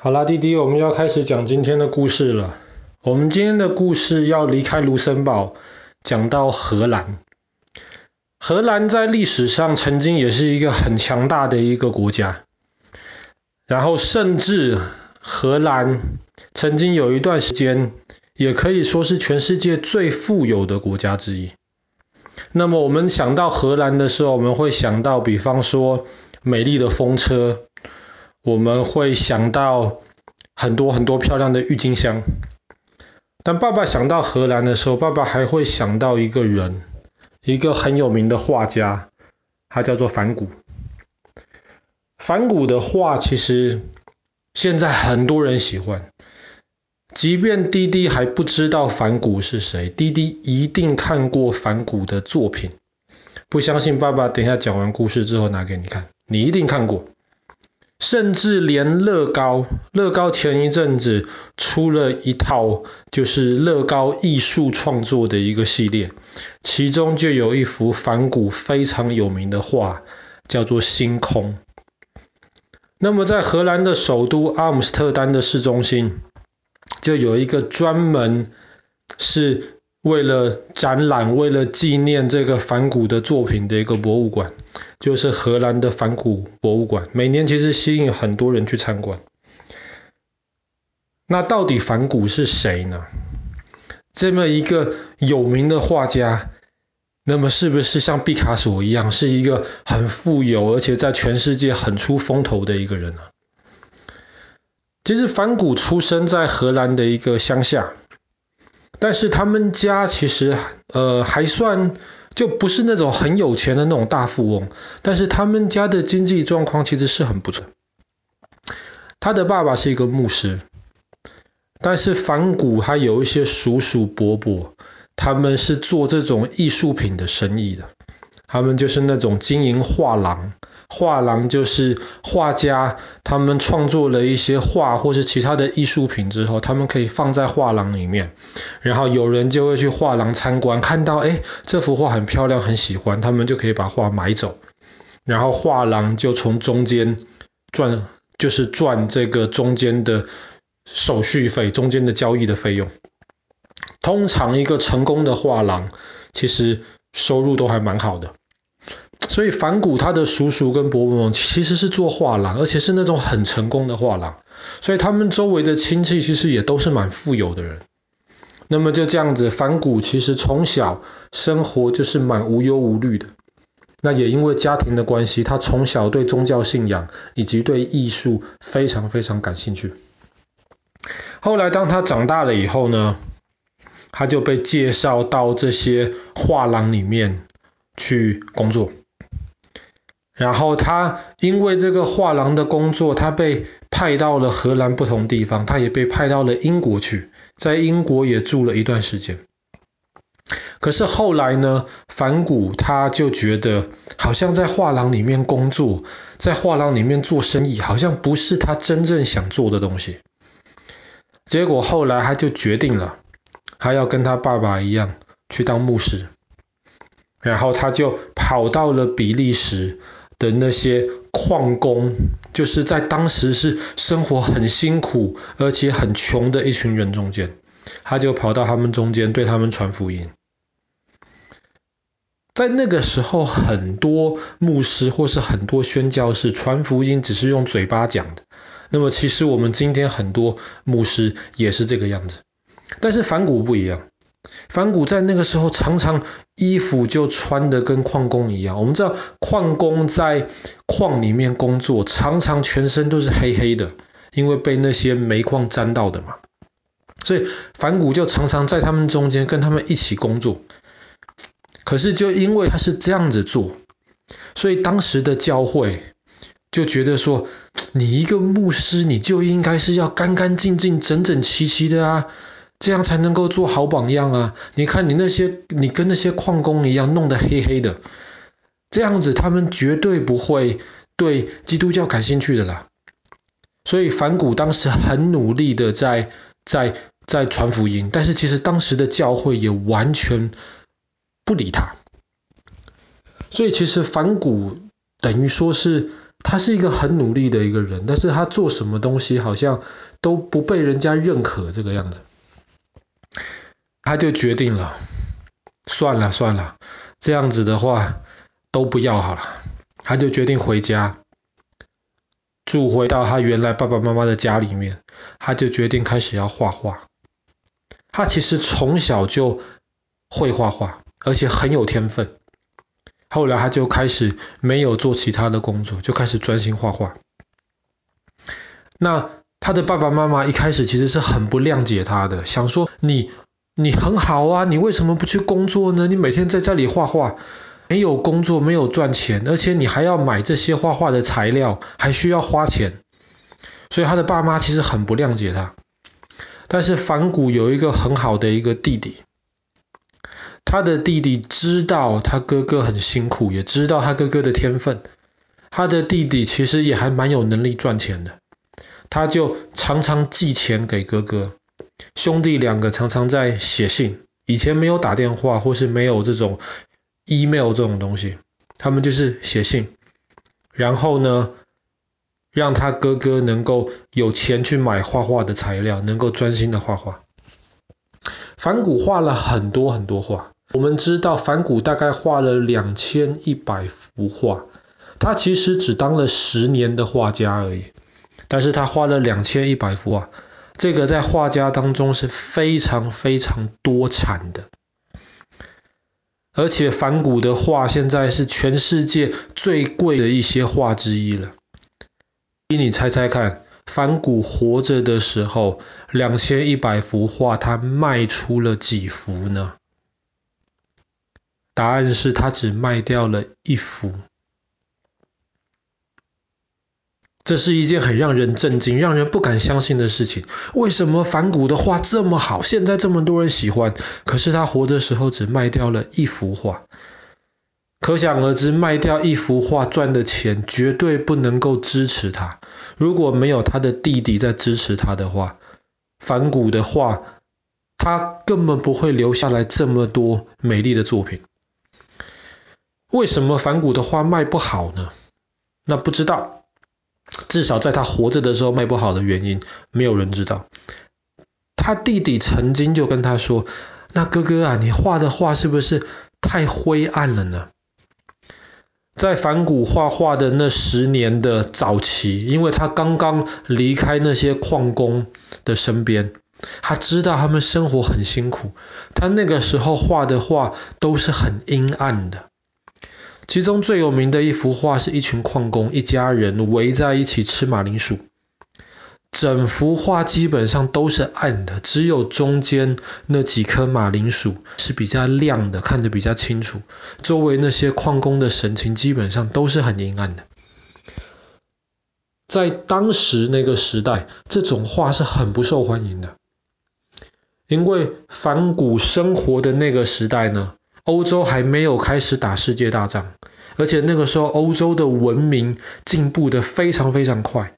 好啦，弟弟，我们要开始讲今天的故事了。我们今天的故事要离开卢森堡，讲到荷兰。荷兰在历史上曾经也是一个很强大的一个国家，然后甚至荷兰曾经有一段时间，也可以说是全世界最富有的国家之一。那么我们想到荷兰的时候，我们会想到，比方说美丽的风车。我们会想到很多很多漂亮的郁金香，但爸爸想到荷兰的时候，爸爸还会想到一个人，一个很有名的画家，他叫做梵谷。梵谷的画其实现在很多人喜欢，即便滴滴还不知道梵谷是谁，滴滴一定看过梵谷的作品。不相信爸爸等一下讲完故事之后拿给你看，你一定看过。甚至连乐高，乐高前一阵子出了一套，就是乐高艺术创作的一个系列，其中就有一幅梵谷非常有名的画，叫做《星空》。那么在荷兰的首都阿姆斯特丹的市中心，就有一个专门是为了展览、为了纪念这个梵谷的作品的一个博物馆。就是荷兰的梵谷博物馆，每年其实吸引很多人去参观。那到底梵谷是谁呢？这么一个有名的画家，那么是不是像毕卡索一样，是一个很富有而且在全世界很出风头的一个人呢？其实梵谷出生在荷兰的一个乡下，但是他们家其实呃还算。就不是那种很有钱的那种大富翁，但是他们家的经济状况其实是很不错。他的爸爸是一个牧师，但是梵谷还有一些叔叔伯伯，他们是做这种艺术品的生意的，他们就是那种经营画廊。画廊就是画家，他们创作了一些画或是其他的艺术品之后，他们可以放在画廊里面，然后有人就会去画廊参观，看到诶这幅画很漂亮，很喜欢，他们就可以把画买走，然后画廊就从中间赚，就是赚这个中间的手续费，中间的交易的费用。通常一个成功的画廊，其实收入都还蛮好的。所以梵谷他的叔叔跟伯伯们其实是做画廊，而且是那种很成功的画廊，所以他们周围的亲戚其实也都是蛮富有的人。那么就这样子，梵谷其实从小生活就是蛮无忧无虑的。那也因为家庭的关系，他从小对宗教信仰以及对艺术非常非常感兴趣。后来当他长大了以后呢，他就被介绍到这些画廊里面去工作。然后他因为这个画廊的工作，他被派到了荷兰不同地方，他也被派到了英国去，在英国也住了一段时间。可是后来呢，梵谷他就觉得，好像在画廊里面工作，在画廊里面做生意，好像不是他真正想做的东西。结果后来他就决定了，他要跟他爸爸一样去当牧师，然后他就跑到了比利时。的那些矿工，就是在当时是生活很辛苦，而且很穷的一群人中间，他就跑到他们中间，对他们传福音。在那个时候，很多牧师或是很多宣教士传福音只是用嘴巴讲的。那么，其实我们今天很多牧师也是这个样子，但是反骨不一样。梵谷在那个时候常常衣服就穿得跟矿工一样。我们知道矿工在矿里面工作，常常全身都是黑黑的，因为被那些煤矿沾到的嘛。所以梵谷就常常在他们中间跟他们一起工作。可是就因为他是这样子做，所以当时的教会就觉得说，你一个牧师，你就应该是要干干净净、整整齐齐的啊。这样才能够做好榜样啊！你看你那些，你跟那些矿工一样弄得黑黑的，这样子他们绝对不会对基督教感兴趣的啦。所以梵谷当时很努力的在在在传福音，但是其实当时的教会也完全不理他。所以其实梵谷等于说是他是一个很努力的一个人，但是他做什么东西好像都不被人家认可这个样子。他就决定了，算了算了，这样子的话都不要好了。他就决定回家，住回到他原来爸爸妈妈的家里面。他就决定开始要画画。他其实从小就会画画，而且很有天分。后来他就开始没有做其他的工作，就开始专心画画。那他的爸爸妈妈一开始其实是很不谅解他的，想说你你很好啊，你为什么不去工作呢？你每天在家里画画，没有工作，没有赚钱，而且你还要买这些画画的材料，还需要花钱。所以他的爸妈其实很不谅解他。但是梵谷有一个很好的一个弟弟，他的弟弟知道他哥哥很辛苦，也知道他哥哥的天分。他的弟弟其实也还蛮有能力赚钱的，他就常常寄钱给哥哥。兄弟两个常常在写信，以前没有打电话或是没有这种 email 这种东西，他们就是写信。然后呢，让他哥哥能够有钱去买画画的材料，能够专心的画画。梵谷画了很多很多画，我们知道梵谷大概画了两千一百幅画，他其实只当了十年的画家而已，但是他画了两千一百幅画，这个在画家当中是非常非常多产的，而且梵谷的画现在是全世界最贵的一些画之一了。你猜猜看，梵谷活着的时候，两千一百幅画，他卖出了几幅呢？答案是他只卖掉了一幅。这是一件很让人震惊、让人不敢相信的事情。为什么梵谷的画这么好，现在这么多人喜欢，可是他活的时候只卖掉了一幅画？可想而知，卖掉一幅画赚的钱绝对不能够支持他。如果没有他的弟弟在支持他的话，梵谷的画他根本不会留下来这么多美丽的作品。为什么梵谷的画卖不好呢？那不知道，至少在他活着的时候卖不好的原因，没有人知道。他弟弟曾经就跟他说：“那哥哥啊，你画的画是不是太灰暗了呢？”在梵谷画画的那十年的早期，因为他刚刚离开那些矿工的身边，他知道他们生活很辛苦。他那个时候画的画都是很阴暗的。其中最有名的一幅画是一群矿工一家人围在一起吃马铃薯。整幅画基本上都是暗的，只有中间那几颗马铃薯是比较亮的，看得比较清楚。周围那些矿工的神情基本上都是很阴暗的。在当时那个时代，这种画是很不受欢迎的，因为反古生活的那个时代呢，欧洲还没有开始打世界大战，而且那个时候欧洲的文明进步得非常非常快。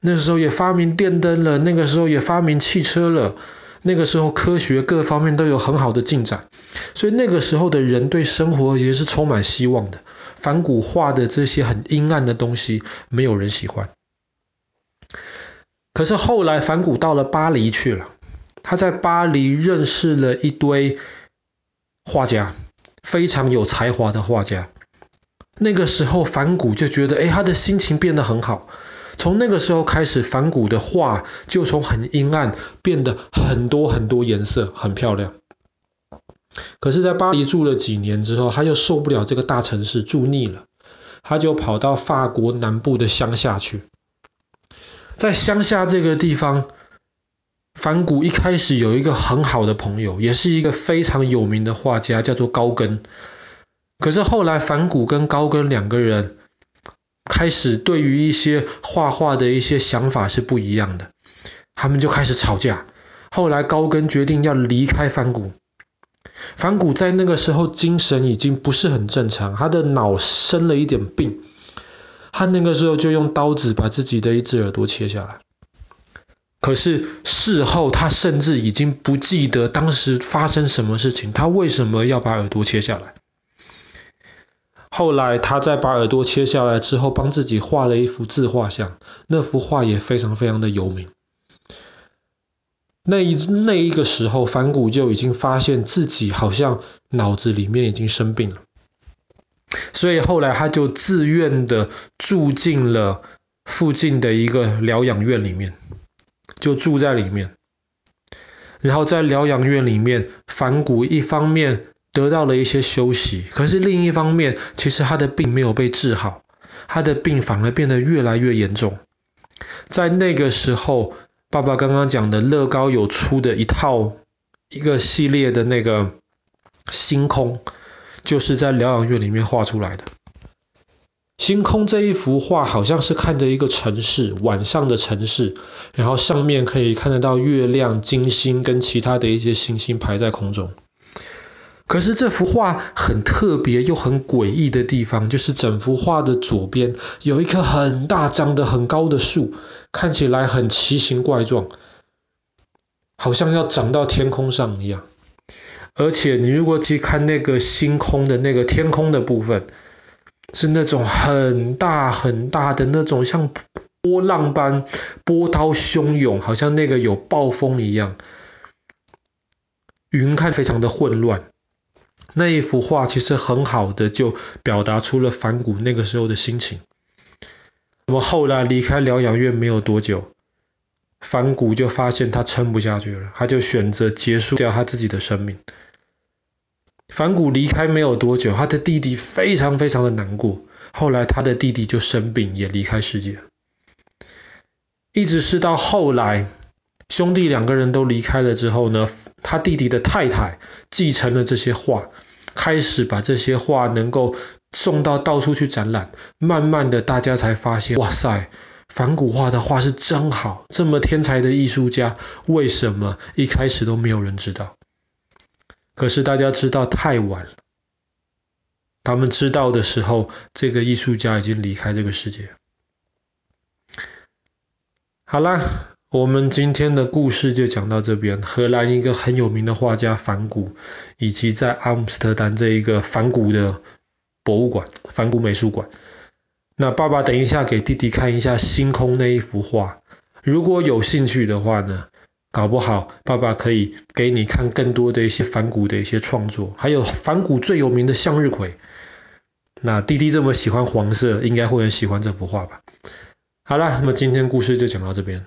那时候也发明电灯了，那个时候也发明汽车了，那个时候科学各方面都有很好的进展，所以那个时候的人对生活也是充满希望的。反古画的这些很阴暗的东西，没有人喜欢。可是后来反古到了巴黎去了，他在巴黎认识了一堆画家，非常有才华的画家。那个时候梵谷就觉得，哎，他的心情变得很好。从那个时候开始，梵谷的画就从很阴暗变得很多很多颜色，很漂亮。可是，在巴黎住了几年之后，他又受不了这个大城市，住腻了，他就跑到法国南部的乡下去。在乡下这个地方，梵谷一开始有一个很好的朋友，也是一个非常有名的画家，叫做高更。可是后来，梵谷跟高更两个人。开始对于一些画画的一些想法是不一样的，他们就开始吵架。后来高更决定要离开梵谷。梵谷在那个时候精神已经不是很正常，他的脑生了一点病。他那个时候就用刀子把自己的一只耳朵切下来。可是事后他甚至已经不记得当时发生什么事情，他为什么要把耳朵切下来？后来他在把耳朵切下来之后，帮自己画了一幅自画像，那幅画也非常非常的有名。那一那一个时候，梵谷就已经发现自己好像脑子里面已经生病了，所以后来他就自愿的住进了附近的一个疗养院里面，就住在里面。然后在疗养院里面，梵谷一方面得到了一些休息，可是另一方面，其实他的病没有被治好，他的病反而变得越来越严重。在那个时候，爸爸刚刚讲的乐高有出的一套一个系列的那个星空，就是在疗养院里面画出来的。星空这一幅画好像是看着一个城市，晚上的城市，然后上面可以看得到月亮、金星跟其他的一些星星排在空中。可是这幅画很特别又很诡异的地方，就是整幅画的左边有一棵很大、长得很高的树，看起来很奇形怪状，好像要长到天空上一样。而且你如果去看那个星空的那个天空的部分，是那种很大很大的那种，像波浪般波涛汹涌，好像那个有暴风一样。云看非常的混乱。那一幅画其实很好的就表达出了梵谷那个时候的心情。那么后来离开疗养院没有多久，梵谷就发现他撑不下去了，他就选择结束掉他自己的生命。梵谷离开没有多久，他的弟弟非常非常的难过。后来他的弟弟就生病，也离开世界。一直是到后来，兄弟两个人都离开了之后呢，他弟弟的太太继承了这些画，开始把这些画能够送到到处去展览。慢慢的，大家才发现，哇塞，梵谷画的画是真好，这么天才的艺术家，为什么一开始都没有人知道？可是大家知道太晚了，他们知道的时候，这个艺术家已经离开这个世界。好啦，我们今天的故事就讲到这边。荷兰一个很有名的画家梵谷，以及在阿姆斯特丹这一个梵谷的博物馆——梵谷美术馆。那爸爸等一下给弟弟看一下星空那一幅画，如果有兴趣的话呢，搞不好，爸爸可以给你看更多的一些梵谷的一些创作，还有梵谷最有名的向日葵。那弟弟这么喜欢黄色，应该会很喜欢这幅画吧？好了，那么今天故事就讲到这边。